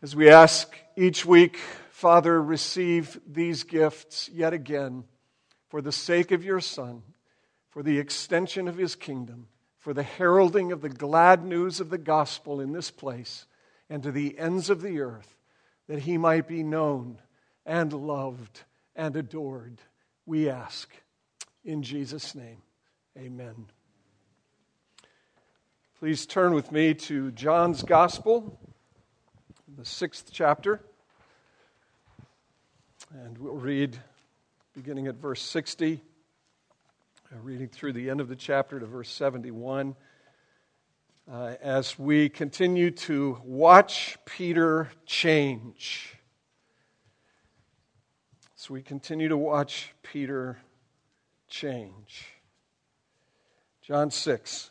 As we ask each week, Father, receive these gifts yet again for the sake of your Son, for the extension of his kingdom, for the heralding of the glad news of the gospel in this place and to the ends of the earth, that he might be known and loved and adored. We ask in Jesus' name. Amen. Please turn with me to John's Gospel the sixth chapter. And we'll read beginning at verse 60, uh, reading through the end of the chapter to verse 71. Uh, as we continue to watch Peter change. So we continue to watch Peter change. John 6.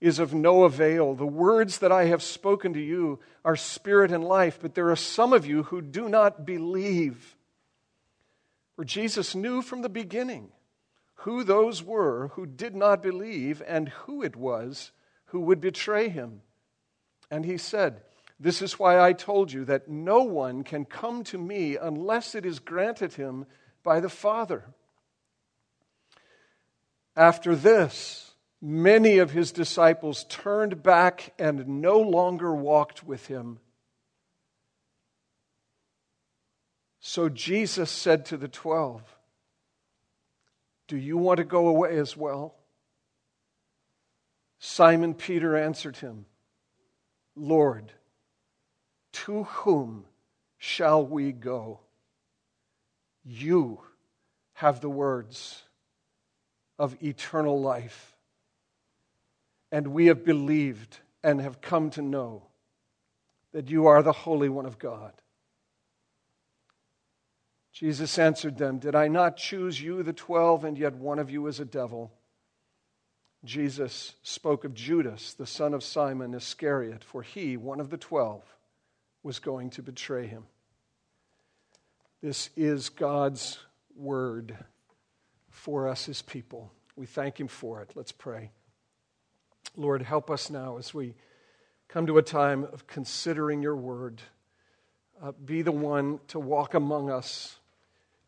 is of no avail. The words that I have spoken to you are spirit and life, but there are some of you who do not believe. For Jesus knew from the beginning who those were who did not believe and who it was who would betray him. And he said, This is why I told you that no one can come to me unless it is granted him by the Father. After this, many of his disciples turned back and no longer walked with him. So Jesus said to the twelve, Do you want to go away as well? Simon Peter answered him, Lord, to whom shall we go? You have the words of eternal life and we have believed and have come to know that you are the Holy One of God. Jesus answered them, Did I not choose you, the twelve, and yet one of you is a devil? Jesus spoke of Judas, the son of Simon Iscariot, for he, one of the twelve, was going to betray him. This is God's word for us, his people. We thank him for it. Let's pray. Lord, help us now as we come to a time of considering your word. Uh, be the one to walk among us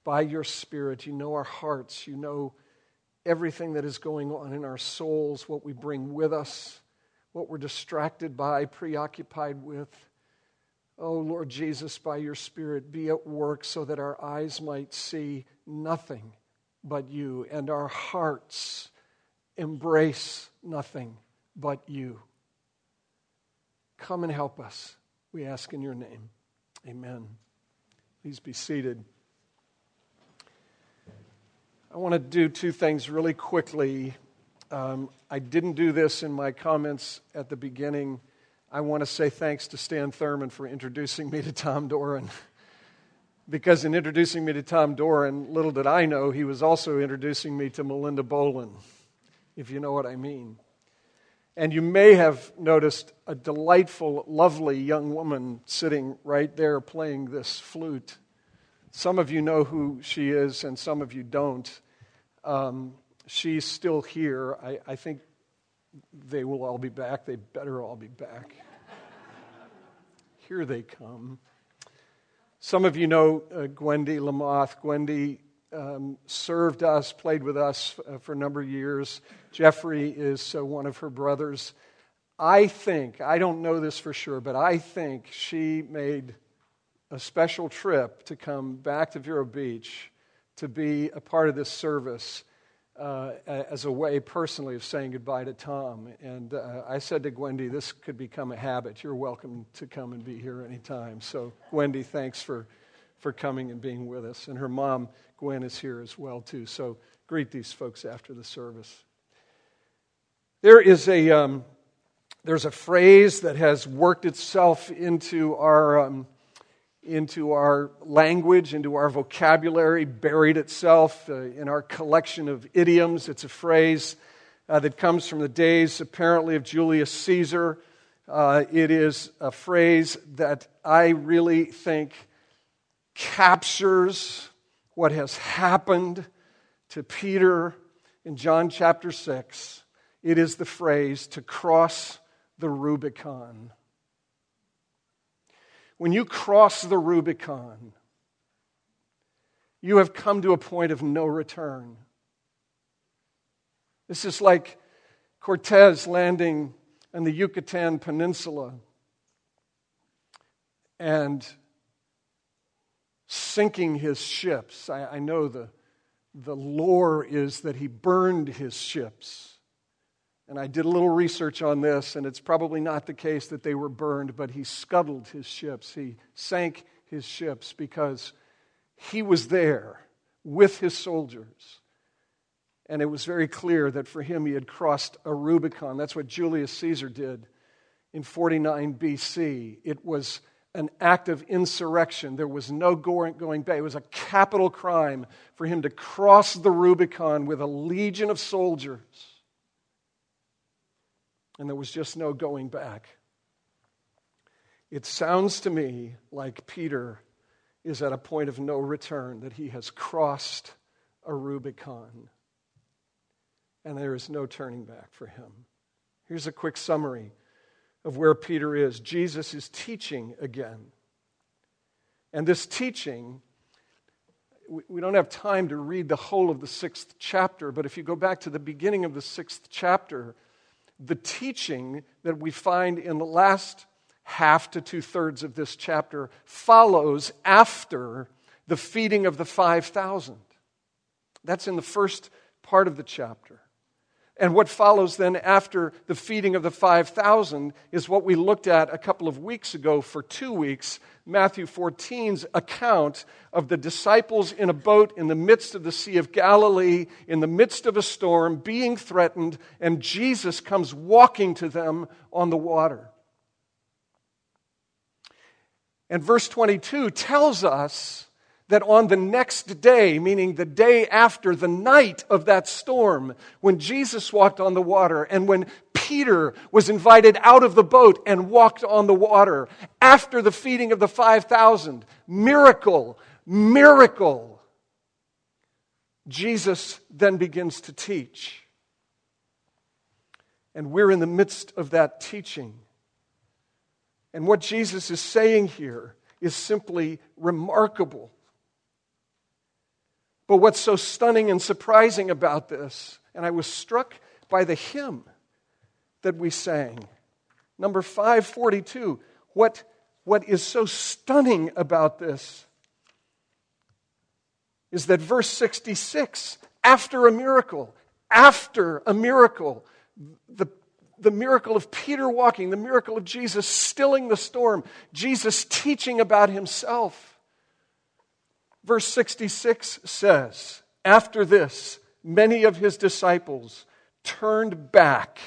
by your Spirit. You know our hearts, you know everything that is going on in our souls, what we bring with us, what we're distracted by, preoccupied with. Oh, Lord Jesus, by your Spirit, be at work so that our eyes might see nothing but you and our hearts embrace nothing but you. Come and help us, we ask in your name. Amen. Please be seated. I want to do two things really quickly. Um, I didn't do this in my comments at the beginning. I want to say thanks to Stan Thurman for introducing me to Tom Doran. because in introducing me to Tom Doran, little did I know he was also introducing me to Melinda Bolin, if you know what I mean. And you may have noticed a delightful, lovely young woman sitting right there playing this flute. Some of you know who she is, and some of you don't. Um, she's still here. I, I think they will all be back. They better all be back. here they come. Some of you know uh, Gwendy Lamoth. Gwendy um, served us, played with us uh, for a number of years. Jeffrey is uh, one of her brothers. I think, I don't know this for sure, but I think she made a special trip to come back to Vero Beach to be a part of this service uh, as a way personally of saying goodbye to Tom. And uh, I said to Gwendy, this could become a habit. You're welcome to come and be here anytime. So, Gwendy, thanks for, for coming and being with us. And her mom, Gwen, is here as well, too. So, greet these folks after the service. There is a, um, there's a phrase that has worked itself into our, um, into our language, into our vocabulary, buried itself uh, in our collection of idioms. It's a phrase uh, that comes from the days, apparently, of Julius Caesar. Uh, it is a phrase that I really think captures what has happened to Peter in John chapter 6. It is the phrase to cross the Rubicon. When you cross the Rubicon, you have come to a point of no return. This is like Cortez landing on the Yucatan Peninsula and sinking his ships. I, I, know the, the lore is that he burned his ships. And I did a little research on this, and it's probably not the case that they were burned, but he scuttled his ships. He sank his ships because he was there with his soldiers. And it was very clear that for him, he had crossed a Rubicon. That's what Julius Caesar did in 49 BC. It was an act of insurrection. There was no going back. It was a capital crime for him to cross the Rubicon with a legion of soldiers and there was just no going back. It sounds to me like Peter is at a point of no return, that he has crossed a Rubicon, and there is no turning back for him. Here's a quick summary of where Peter is Jesus is teaching again. And this teaching, we don't have time to read the whole of the sixth chapter, but if you go back to the beginning of the sixth chapter, the teaching that we find in the last half to two thirds of this chapter follows after the feeding of the 5,000. That's in the first part of the chapter. And what follows then after the feeding of the 5,000 is what we looked at a couple of weeks ago for two weeks Matthew 14's account of the disciples in a boat in the midst of the Sea of Galilee, in the midst of a storm, being threatened, and Jesus comes walking to them on the water. And verse 22 tells us that on the next day, meaning the day after the night of that storm, when Jesus walked on the water and when Peter was invited out of the boat and walked on the water, after the feeding of the 5,000, miracle, miracle, Jesus then begins to teach. And we're in the midst of that teaching. And what Jesus is saying here is simply remarkable. But what's so stunning and surprising about this, and I was struck by the hymn that we sang, number 542, what, what is so stunning about this is that verse 66, after a miracle, after a miracle, the, the miracle of Peter walking, the miracle of Jesus stilling the storm, Jesus teaching about himself Verse 66 says, After this, many of his disciples turned back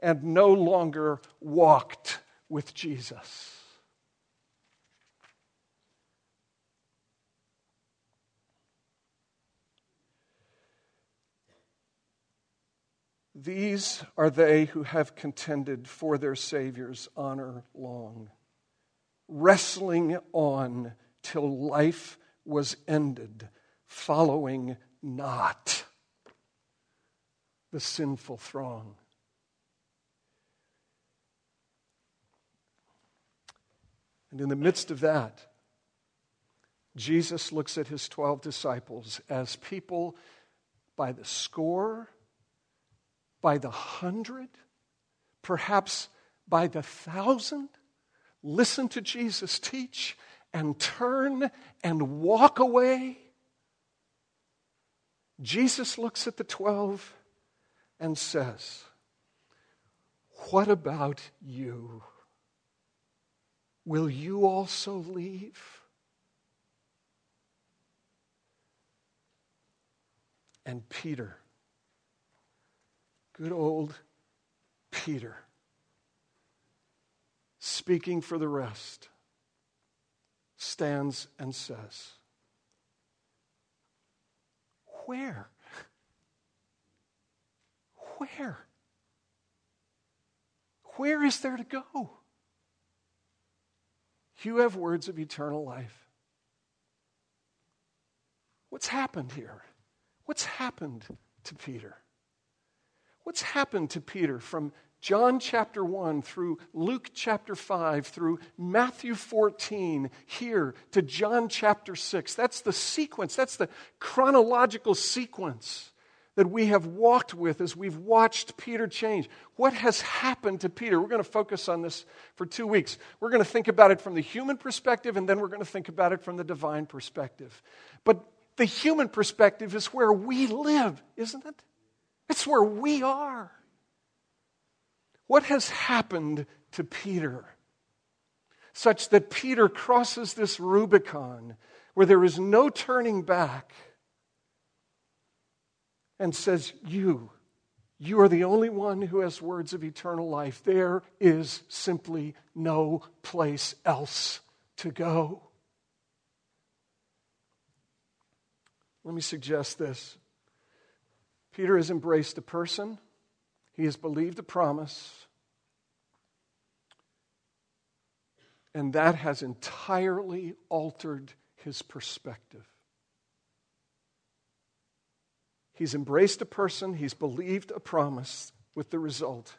and no longer walked with Jesus. These are they who have contended for their Savior's honor long, wrestling on till life was ended, following not the sinful throng. And in the midst of that, Jesus looks at his 12 disciples as people by the score, by the hundred, perhaps by the thousand. Listen to Jesus teach and turn and walk away? Jesus looks at the 12 and says, What about you? Will you also leave? And Peter, good old Peter, speaking for the rest stands and says, Where? Where? Where is there to go? You have words of eternal life. What's happened here? What's happened to Peter? What's happened to Peter from John chapter 1 through Luke chapter 5 through Matthew 14 here to John chapter 6? That's the sequence, that's the chronological sequence that we have walked with as we've watched Peter change. What has happened to Peter? We're going to focus on this for two weeks. We're going to think about it from the human perspective, and then we're going to think about it from the divine perspective. But the human perspective is where we live, isn't it? It's where we are. What has happened to Peter? Such that Peter crosses this Rubicon where there is no turning back and says, You, you are the only one who has words of eternal life. There is simply no place else to go. Let me suggest this Peter has embraced a person, he has believed a promise, and that has entirely altered his perspective. He's embraced a person, he's believed a promise, with the result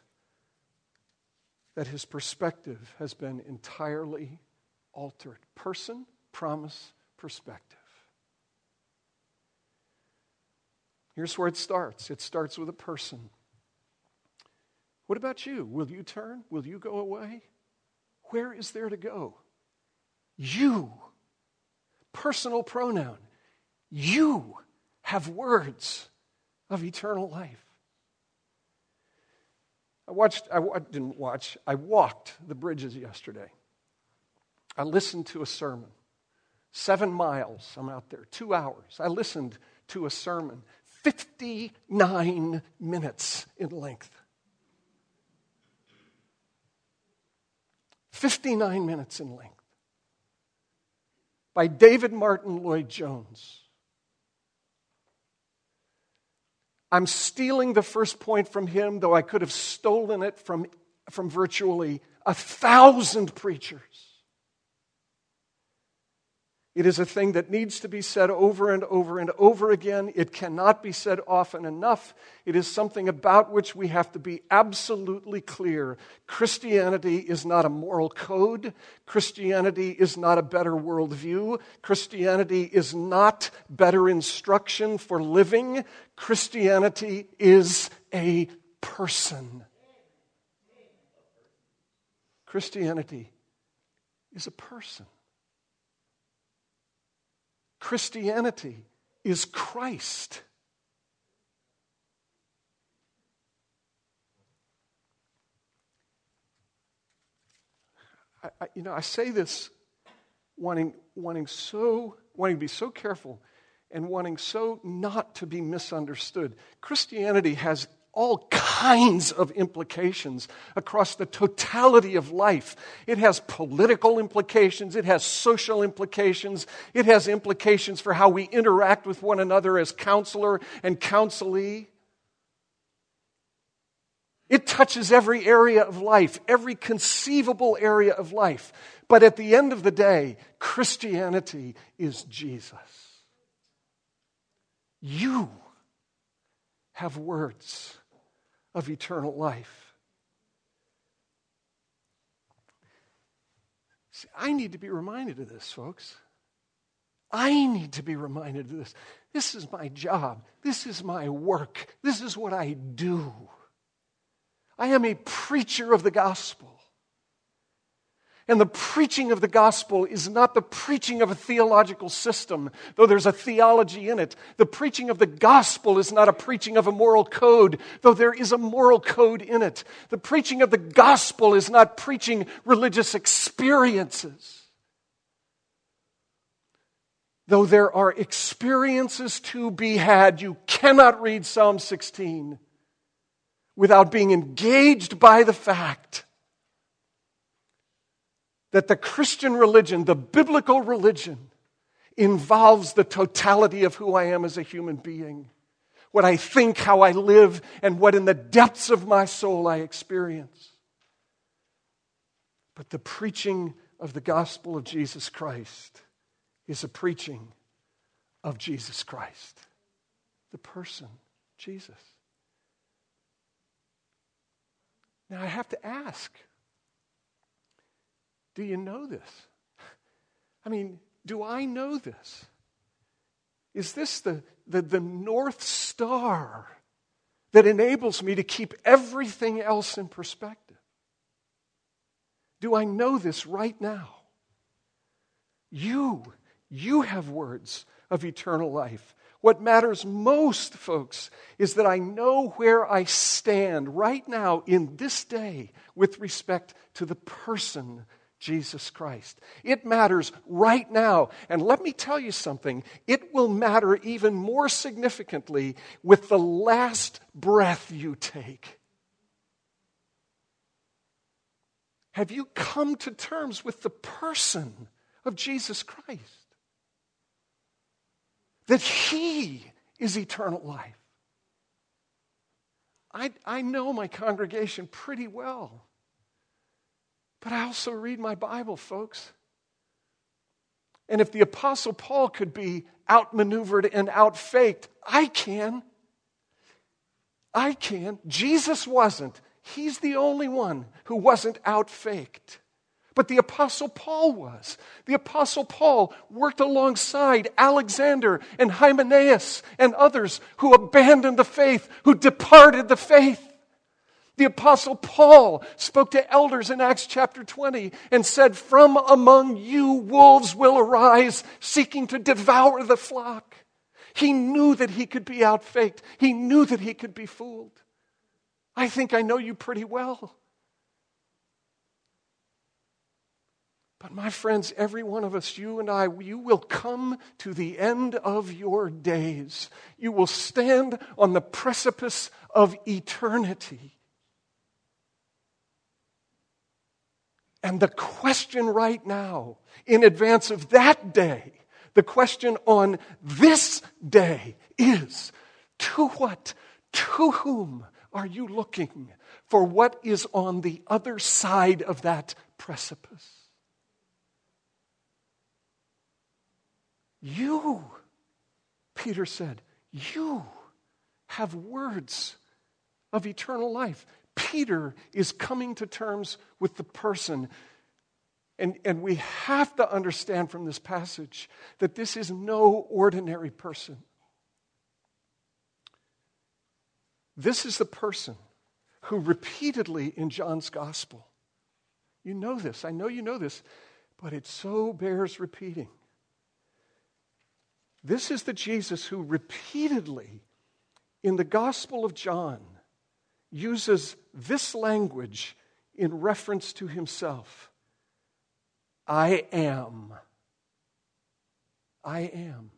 that his perspective has been entirely altered. Person, promise, perspective. Here's where it starts it starts with a person. What about you? Will you turn? Will you go away? Where is there to go? You. Personal pronoun. You have words of eternal life. I watched, I didn't watch, I walked the bridges yesterday. I listened to a sermon. Seven miles, I'm out there, two hours. I listened to a sermon 59 minutes in length. 59 minutes in length. By David Martyn Lloyd Jones. I'm stealing the first point from him, though I could have stolen it from, from virtually a thousand preachers. It is a thing that needs to be said over and over and over again. It cannot be said often enough. It is something about which we have to be absolutely clear. Christianity is not a moral code. Christianity is not a better worldview. Christianity is not better instruction for living. Christianity is a person. Christianity is a person. Christianity is Christ. I, you know, I say this wanting, wanting so wanting to be so careful and wanting so not to be misunderstood. Christianity has all kinds of implications across the totality of life. It has political implications, it has social implications, it has implications for how we interact with one another as counselor and counselee. It touches every area of life, every conceivable area of life. But at the end of the day, Christianity is Jesus. You have words of eternal life. See, I need to be reminded of this, folks. I need to be reminded of this. This is my job. This is my work. This is what I do. I am a preacher of the gospel. And the preaching of the gospel is not the preaching of a theological system, though there's a theology in it. The preaching of the gospel is not a preaching of a moral code, though there is a moral code in it. The preaching of the gospel is not preaching religious experiences, though there are experiences to be had. You cannot read Psalm 16 without being engaged by the fact that the Christian religion, the biblical religion, involves the totality of who I am as a human being what I think, how I live, and what in the depths of my soul I experience. But the preaching of the gospel of Jesus Christ is a preaching of Jesus Christ, the person, Jesus. Now I have to ask do you know this? I mean, do I know this? Is this the, the, the North Star that enables me to keep everything else in perspective? Do I know this right now? You, you have words of eternal life. What matters most, folks, is that I know where I stand right now in this day with respect to the person Jesus Christ. It matters right now. And let me tell you something, it will matter even more significantly with the last breath you take. Have you come to terms with the person of Jesus Christ? That He is eternal life. I, I know my congregation pretty well. But I also read my Bible, folks. And if the Apostle Paul could be outmaneuvered and outfaked, I can. I can. Jesus wasn't. He's the only one who wasn't outfaked. But the Apostle Paul was. The Apostle Paul worked alongside Alexander and Hymenaeus and others who abandoned the faith, who departed the faith. The Apostle Paul spoke to elders in Acts chapter 20 and said, From among you wolves will arise, seeking to devour the flock. He knew that he could be outfaked, he knew that he could be fooled. I think I know you pretty well. But, my friends, every one of us, you and I, you will come to the end of your days. You will stand on the precipice of eternity. And the question right now, in advance of that day, the question on this day is to what, to whom are you looking for what is on the other side of that precipice? You, Peter said, you have words of eternal life. Peter is coming to terms with the person. And, and we have to understand from this passage that this is no ordinary person. This is the person who repeatedly in John's gospel, you know this, I know you know this, but it so bears repeating. This is the Jesus who repeatedly in the Gospel of John uses this language in reference to himself I am. I am.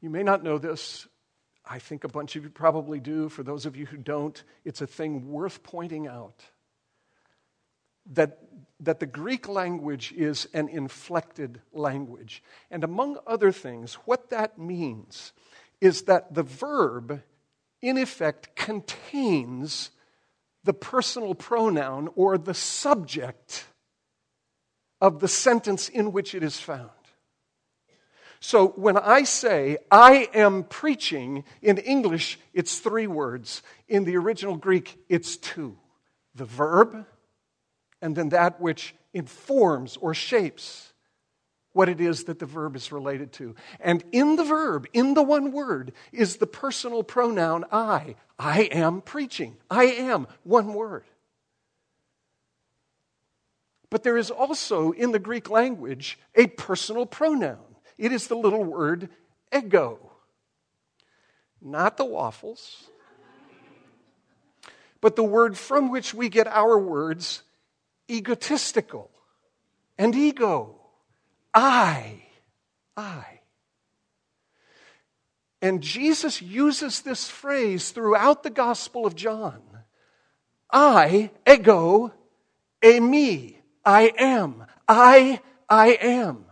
You may not know this. I think a bunch of you probably do. For those of you who don't, it's a thing worth pointing out. That, that the Greek language is an inflected language. And among other things, what that means is that the verb, in effect, contains the personal pronoun or the subject of the sentence in which it is found. So when I say, I am preaching, in English, it's three words. In the original Greek, it's two the verb, and then that which informs or shapes what it is that the verb is related to. And in the verb, in the one word, is the personal pronoun I. I am preaching. I am, one word. But there is also in the Greek language a personal pronoun. It is the little word ego. Not the waffles, but the word from which we get our words egotistical and ego. I, I. And Jesus uses this phrase throughout the Gospel of John I, ego, eimi, I am. I, I am.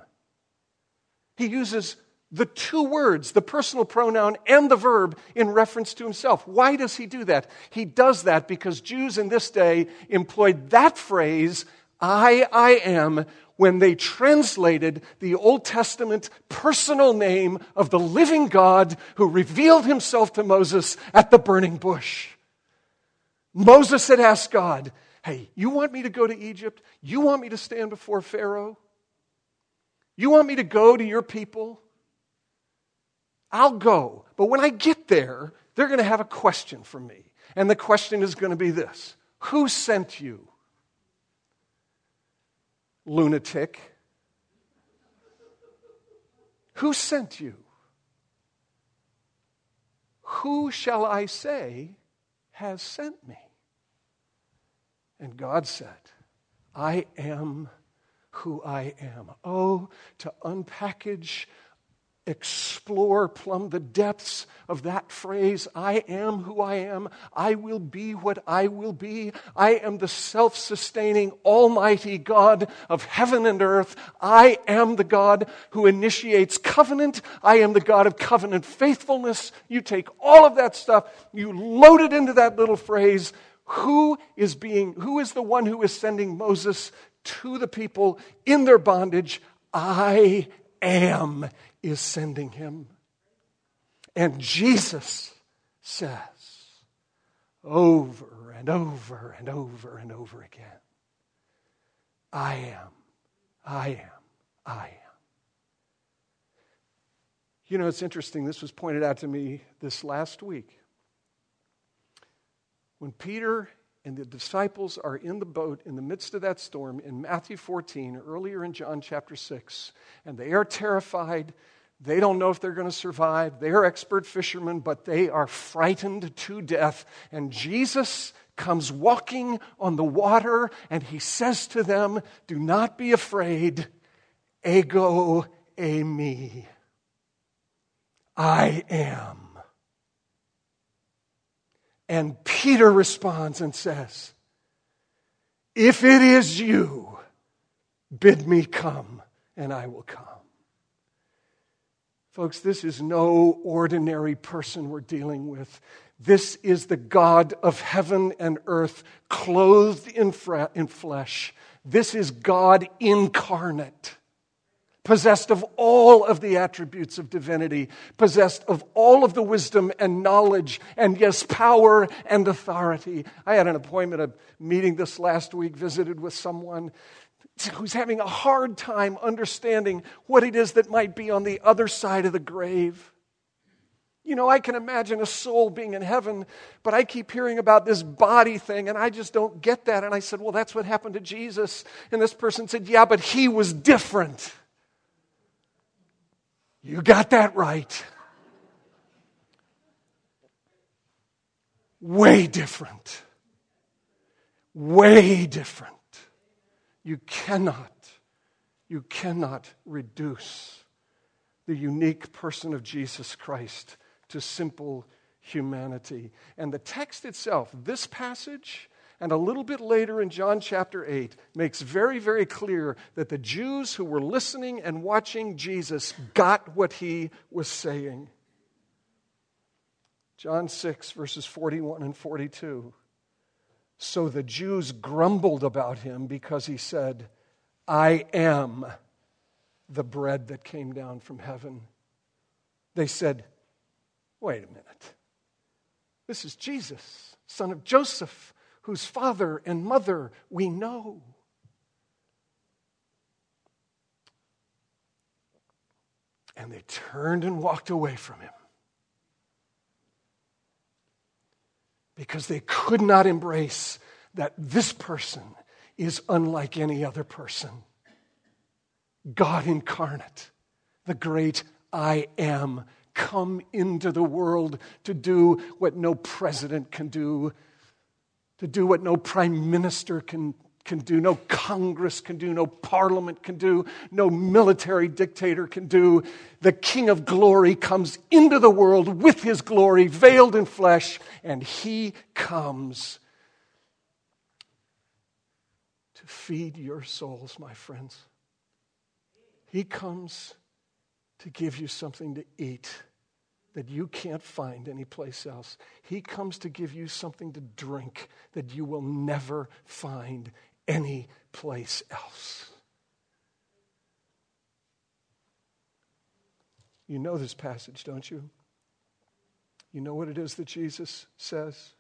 He uses the two words, the personal pronoun and the verb, in reference to himself. Why does he do that? He does that because Jews in this day employed that phrase, I, I am, when they translated the Old Testament personal name of the living God who revealed himself to Moses at the burning bush. Moses had asked God, Hey, you want me to go to Egypt? You want me to stand before Pharaoh? You want me to go to your people? I'll go. But when I get there, they're going to have a question for me. And the question is going to be this Who sent you? Lunatic. Who sent you? Who shall I say has sent me? And God said, I am who I am. Oh, to unpackage, explore, plumb the depths of that phrase I am who I am. I will be what I will be. I am the self sustaining, almighty God of heaven and earth. I am the God who initiates covenant. I am the God of covenant faithfulness. You take all of that stuff, you load it into that little phrase. Who is being, who is the one who is sending Moses to the people in their bondage, I am is sending him. And Jesus says over and over and over and over again, I am, I am, I am. You know, it's interesting. This was pointed out to me this last week. When Peter and the disciples are in the boat in the midst of that storm in Matthew 14, earlier in John chapter 6, and they are terrified. They don't know if they're going to survive. They are expert fishermen, but they are frightened to death. And Jesus comes walking on the water, and he says to them, Do not be afraid. Ego eimi. I am. And Peter responds and says, If it is you, bid me come, and I will come. Folks, this is no ordinary person we're dealing with. This is the God of heaven and earth, clothed in, in flesh. This is God incarnate possessed of all of the attributes of divinity, possessed of all of the wisdom and knowledge, and yes, power and authority. I had an appointment, a meeting this last week, visited with someone who's having a hard time understanding what it is that might be on the other side of the grave. You know, I can imagine a soul being in heaven, but I keep hearing about this body thing, and I just don't get that. And I said, Well, that's what happened to Jesus. And this person said, Yeah, but he was different. You got that right. Way different. Way different. You cannot, you cannot reduce the unique person of Jesus Christ to simple humanity. And the text itself, this passage, and a little bit later in John chapter 8 makes very, very clear that the Jews who were listening and watching Jesus got what he was saying. John 6, verses 41 and 42. So the Jews grumbled about him because he said, I am the bread that came down from heaven. They said, Wait a minute. This is Jesus, son of Joseph whose father and mother we know. And they turned and walked away from him because they could not embrace that this person is unlike any other person. God incarnate, the great I am, come into the world to do what no president can do, to do what no prime minister can, can do, no Congress can do, no parliament can do, no military dictator can do. The King of glory comes into the world with his glory, veiled in flesh, and he comes to feed your souls, my friends. He comes to give you something to eat that you can't find anyplace else. He comes to give you something to drink that you will never find anyplace else. You know this passage, don't you? You know what it is that Jesus says?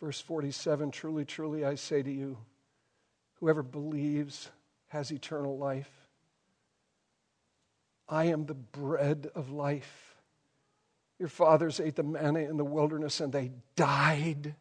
Verse 47 Truly, truly, I say to you, whoever believes has eternal life. I am the bread of life. Your fathers ate the manna in the wilderness and they died.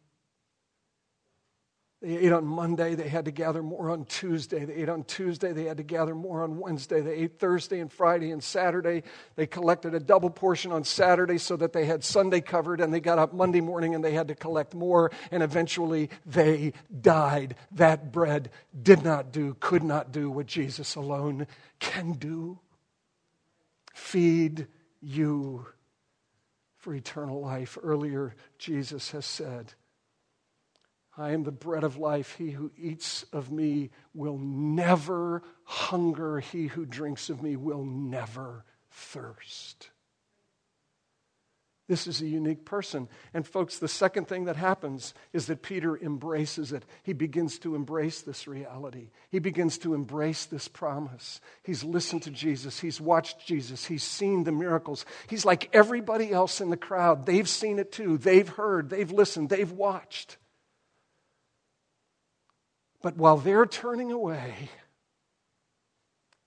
They ate on Monday, they had to gather more on Tuesday. They ate on Tuesday, they had to gather more on Wednesday. They ate Thursday and Friday and Saturday. They collected a double portion on Saturday so that they had Sunday covered, and they got up Monday morning and they had to collect more, and eventually they died. That bread did not do, could not do what Jesus alone can do feed you for eternal life. Earlier, Jesus has said, I am the bread of life. He who eats of me will never hunger. He who drinks of me will never thirst. This is a unique person. And, folks, the second thing that happens is that Peter embraces it. He begins to embrace this reality, he begins to embrace this promise. He's listened to Jesus, he's watched Jesus, he's seen the miracles. He's like everybody else in the crowd. They've seen it too, they've heard, they've listened, they've watched. But while they're turning away,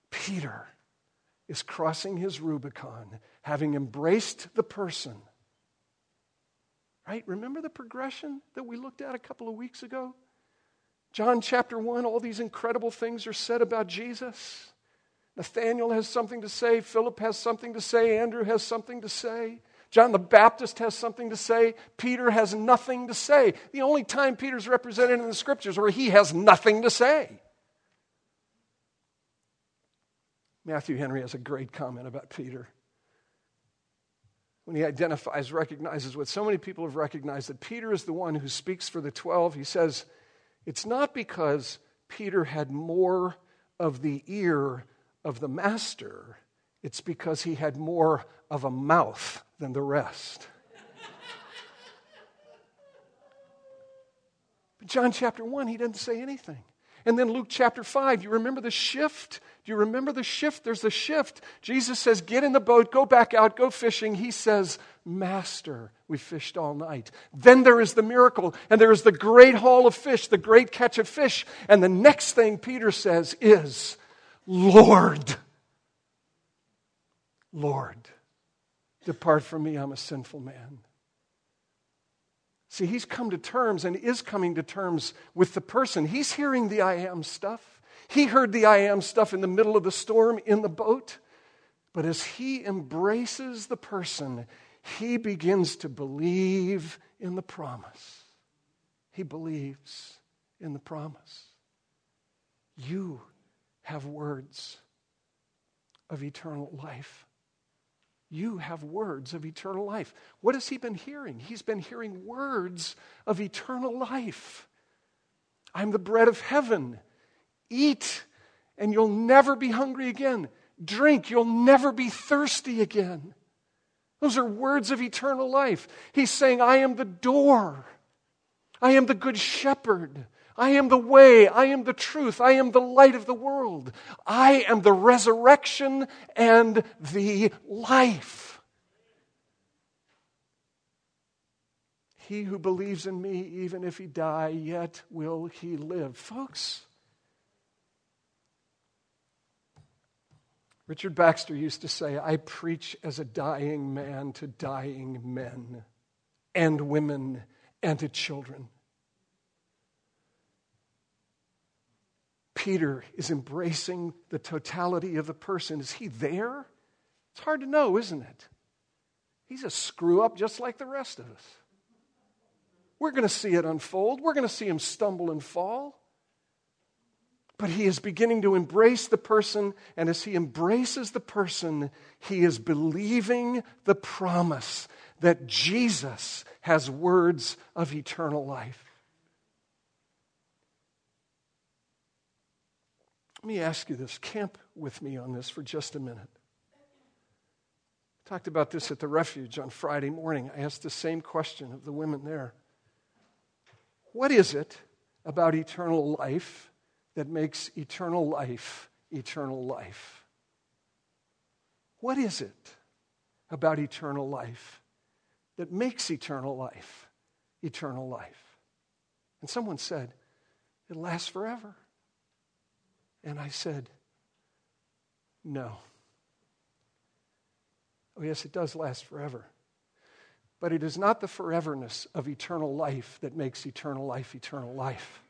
Peter is crossing his Rubicon, having embraced the person. Right? Remember the progression that we looked at a couple of weeks ago? John chapter 1, all these incredible things are said about Jesus. Nathaniel has something to say, Philip has something to say, Andrew has something to say. John the Baptist has something to say. Peter has nothing to say. The only time Peter's represented in the scriptures where he has nothing to say. Matthew Henry has a great comment about Peter. When he identifies, recognizes what so many people have recognized that Peter is the one who speaks for the 12, he says, It's not because Peter had more of the ear of the master, it's because he had more of a mouth than the rest. but John chapter 1, he doesn't say anything. And then Luke chapter 5, you remember the shift? Do you remember the shift? There's a shift. Jesus says, Get in the boat, go back out, go fishing. He says, Master, we fished all night. Then there is the miracle, and there is the great haul of fish, the great catch of fish. And the next thing Peter says is, Lord. Lord, depart from me, I'm a sinful man. See, he's come to terms and is coming to terms with the person. He's hearing the I am stuff. He heard the I am stuff in the middle of the storm in the boat. But as he embraces the person, he begins to believe in the promise. He believes in the promise. You have words of eternal life you have words of eternal life. What has he been hearing? He's been hearing words of eternal life. I'm the bread of heaven. Eat, and you'll never be hungry again. Drink, you'll never be thirsty again. Those are words of eternal life. He's saying, I am the door. I am the good shepherd. I am the way, I am the truth, I am the light of the world. I am the resurrection and the life. He who believes in me, even if he die, yet will he live. Folks, Richard Baxter used to say, I preach as a dying man to dying men and women and to children. Peter is embracing the totality of the person. Is he there? It's hard to know, isn't it? He's a screw up just like the rest of us. We're going to see it unfold. We're going to see him stumble and fall. But he is beginning to embrace the person, and as he embraces the person, he is believing the promise that Jesus has words of eternal life. Let me ask you this. Camp with me on this for just a minute. I talked about this at the refuge on Friday morning. I asked the same question of the women there. What is it about eternal life that makes eternal life eternal life? What is it about eternal life that makes eternal life eternal life? And someone said, it lasts forever. And I said, No. Oh, yes, it does last forever. But it is not the foreverness of eternal life that makes eternal life eternal life.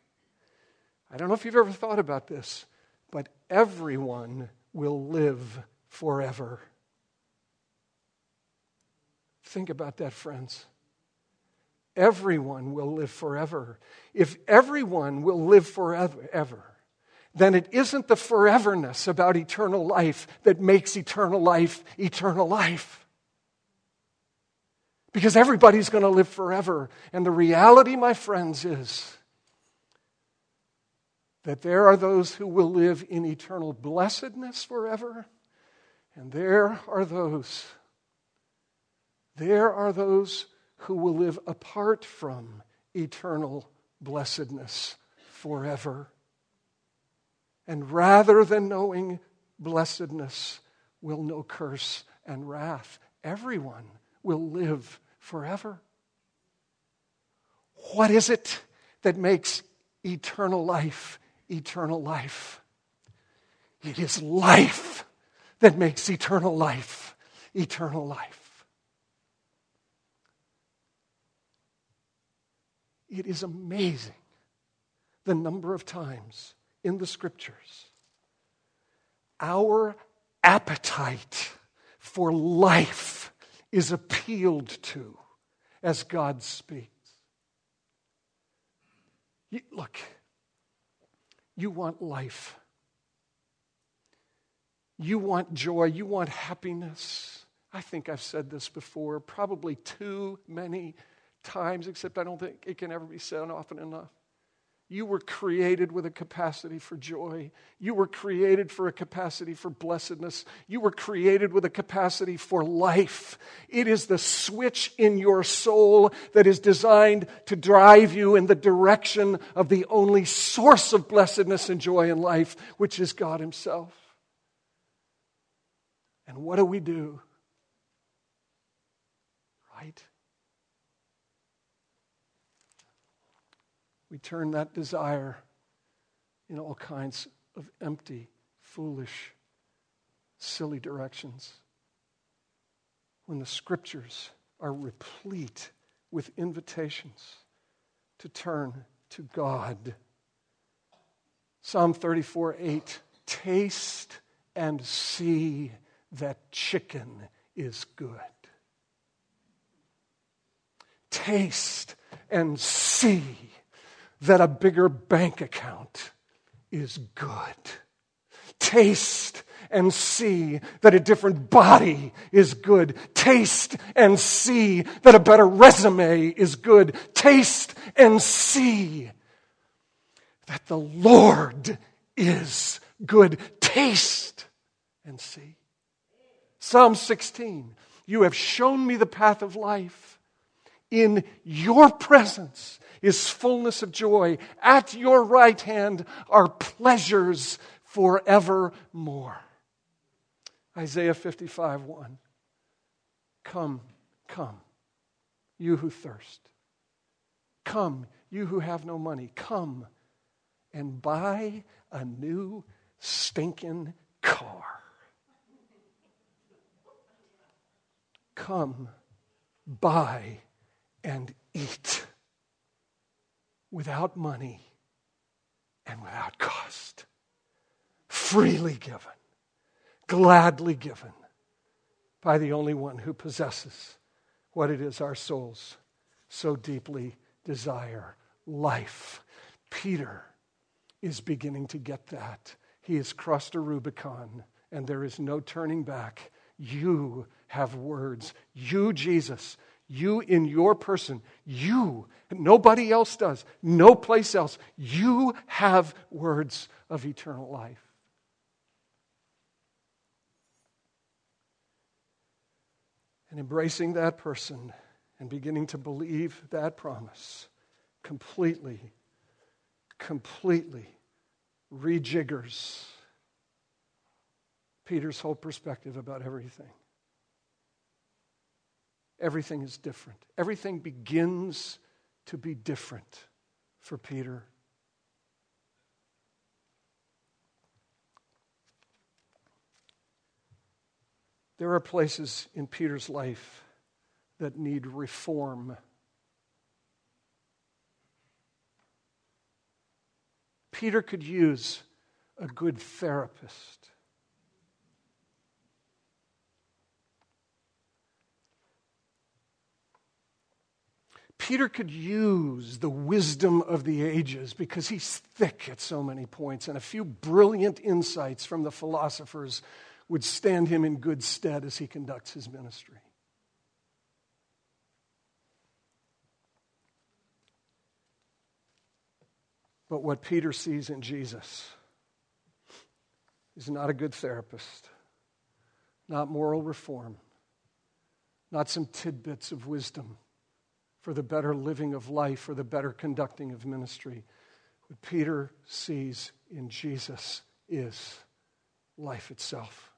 I don't know if you've ever thought about this, but everyone will live forever. Think about that, friends. Everyone will live forever. If everyone will live forever, ever, then it isn't the foreverness about eternal life that makes eternal life eternal life. Because everybody's going to live forever. And the reality, my friends, is that there are those who will live in eternal blessedness forever, and there are those, there are those who will live apart from eternal blessedness forever. And rather than knowing blessedness, will know curse and wrath. Everyone will live forever. What is it that makes eternal life eternal life? It is life that makes eternal life eternal life. It is amazing the number of times in the scriptures. Our appetite for life is appealed to as God speaks. Look, you want life. You want joy. You want happiness. I think I've said this before, probably too many times, except I don't think it can ever be said often enough. You were created with a capacity for joy. You were created for a capacity for blessedness. You were created with a capacity for life. It is the switch in your soul that is designed to drive you in the direction of the only source of blessedness and joy in life, which is God Himself. And what do we do? Right? We turn that desire in all kinds of empty, foolish, silly directions. When the scriptures are replete with invitations to turn to God. Psalm 34 8 Taste and see that chicken is good. Taste and see that a bigger bank account is good. Taste and see that a different body is good. Taste and see that a better resume is good. Taste and see that the Lord is good. Taste and see. Psalm 16 You have shown me the path of life. In your presence is fullness of joy. At your right hand are pleasures forevermore. Isaiah 55 1. Come, come, you who thirst. Come, you who have no money. Come and buy a new stinking car. Come, buy and eat without money and without cost. Freely given, gladly given by the only one who possesses what it is our souls so deeply desire life. Peter is beginning to get that. He has crossed a Rubicon, and there is no turning back. You have words. You, Jesus, You in your person, you, nobody else does, no place else, you have words of eternal life. And embracing that person and beginning to believe that promise completely, completely rejiggers Peter's whole perspective about everything. Everything is different. Everything begins to be different for Peter. There are places in Peter's life that need reform. Peter could use a good therapist. Peter could use the wisdom of the ages because he's thick at so many points, and a few brilliant insights from the philosophers would stand him in good stead as he conducts his ministry. But what Peter sees in Jesus is not a good therapist, not moral reform, not some tidbits of wisdom for the better living of life, for the better conducting of ministry. What Peter sees in Jesus is life itself.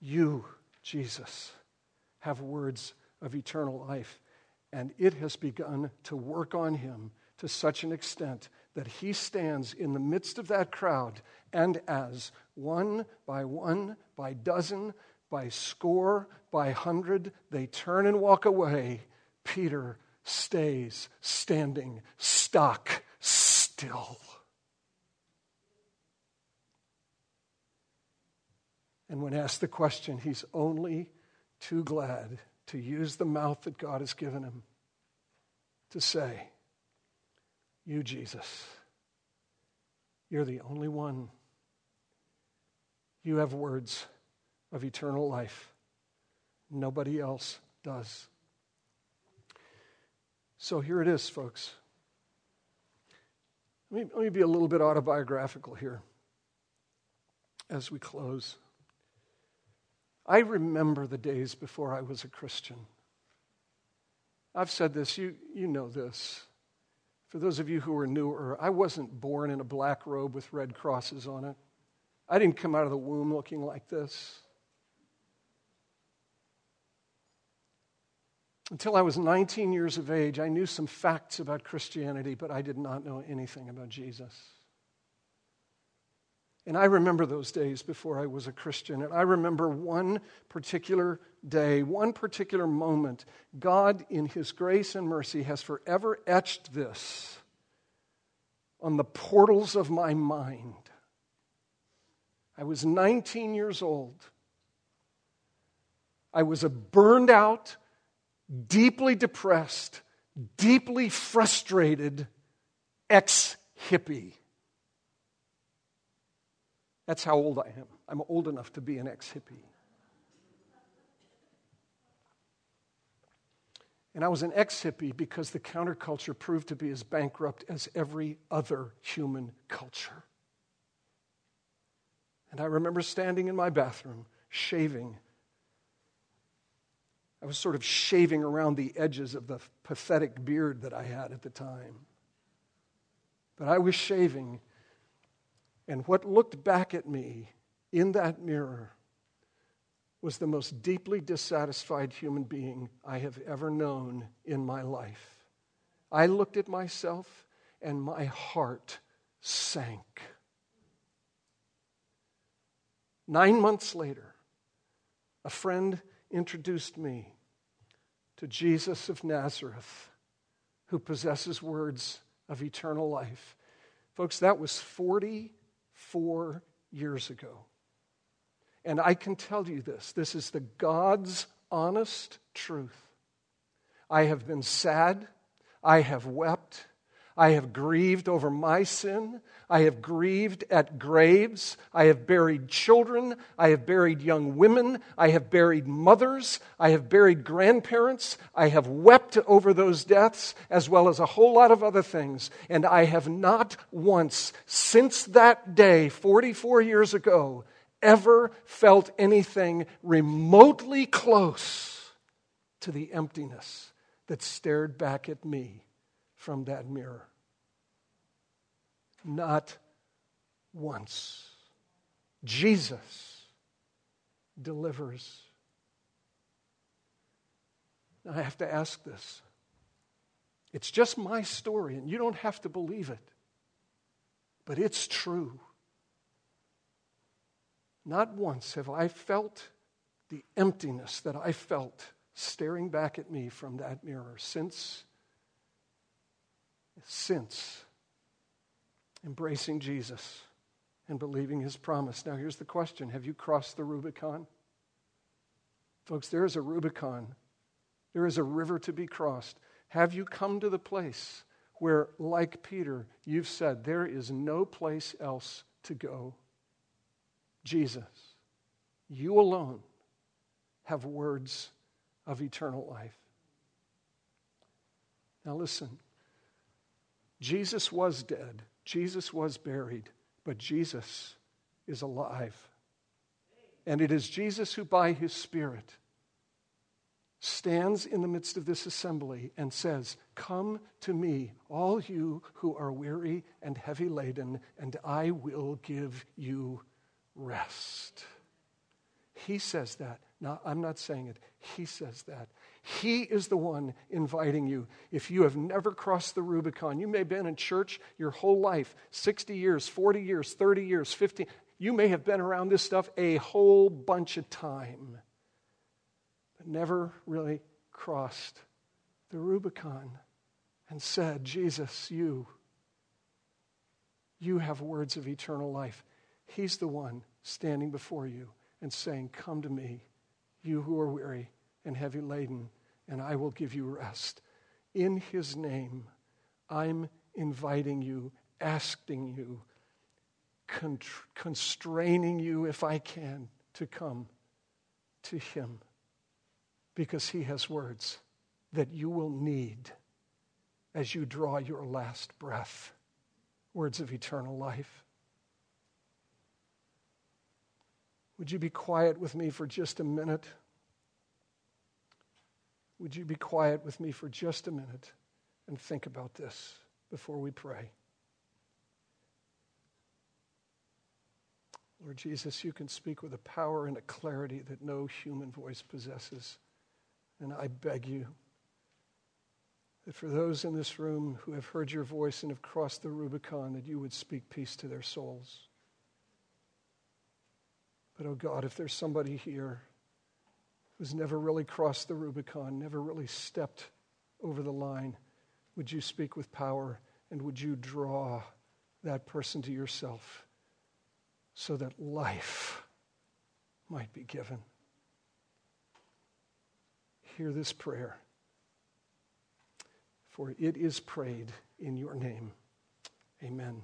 You, Jesus, have words of eternal life, and it has begun to work on him to such an extent that he stands in the midst of that crowd, and as one by one, by dozen, by score, by hundred, they turn and walk away. Peter stays standing, stock still. And when asked the question, he's only too glad to use the mouth that God has given him to say, You, Jesus, you're the only one. You have words of eternal life. Nobody else does. So here it is, folks. Let me, let me be a little bit autobiographical here as we close. I remember the days before I was a Christian. I've said this, you, you know this. For those of you who are newer, I wasn't born in a black robe with red crosses on it. I didn't come out of the womb looking like this. Until I was 19 years of age, I knew some facts about Christianity, but I did not know anything about Jesus. And I remember those days before I was a Christian. And I remember one particular day, one particular moment. God, in His grace and mercy, has forever etched this on the portals of my mind. I was 19 years old. I was a burned out, deeply depressed, deeply frustrated ex hippie. That's how old I am. I'm old enough to be an ex hippie. And I was an ex hippie because the counterculture proved to be as bankrupt as every other human culture. And I remember standing in my bathroom, shaving I was sort of shaving around the edges of the pathetic beard that I had at the time. But I was shaving, and what looked back at me in that mirror was the most deeply dissatisfied human being I have ever known in my life. I looked at myself, and my heart sank. Nine months later, a friend introduced me to Jesus of Nazareth, who possesses words of eternal life. Folks, that was 44 years ago. And I can tell you this this is the God's honest truth. I have been sad, I have wept, I have grieved over my sin. I have grieved at graves. I have buried children. I have buried young women. I have buried mothers. I have buried grandparents. I have wept over those deaths, as well as a whole lot of other things. And I have not once, since that day, 44 years ago, ever felt anything remotely close to the emptiness that stared back at me from that mirror. Not once. Jesus delivers. Now, I have to ask this. It's just my story, and you don't have to believe it, but it's true. Not once have I felt the emptiness that I felt staring back at me from that mirror since since embracing Jesus and believing his promise. Now, here's the question Have you crossed the Rubicon? Folks, there is a Rubicon, there is a river to be crossed. Have you come to the place where, like Peter, you've said, There is no place else to go? Jesus, you alone have words of eternal life. Now, listen. Jesus was dead, Jesus was buried, but Jesus is alive. And it is Jesus who, by his Spirit, stands in the midst of this assembly and says, Come to me, all you who are weary and heavy laden, and I will give you rest. He says that. I'm not saying it. He says that. He is the one inviting you. If you have never crossed the Rubicon, you may have been in church your whole life 60 years, 40 years, 30 years, 50. You may have been around this stuff a whole bunch of time, but never really crossed the Rubicon and said, Jesus, you, you have words of eternal life. He's the one standing before you and saying, Come to me, you who are weary and heavy laden, and I will give you rest. In his name, I'm inviting you, asking you, constraining you, if I can, to come to him because he has words that you will need as you draw your last breath words of eternal life. Would you be quiet with me for just a minute? Would you be quiet with me for just a minute and think about this before we pray? Lord Jesus, you can speak with a power and a clarity that no human voice possesses. And I beg you that for those in this room who have heard your voice and have crossed the Rubicon, that you would speak peace to their souls. But, oh God, if there's somebody here who's never really crossed the Rubicon, never really stepped over the line, would you speak with power and would you draw that person to yourself so that life might be given? Hear this prayer, for it is prayed in your name. Amen.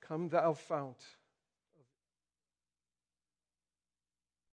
Come, thou fount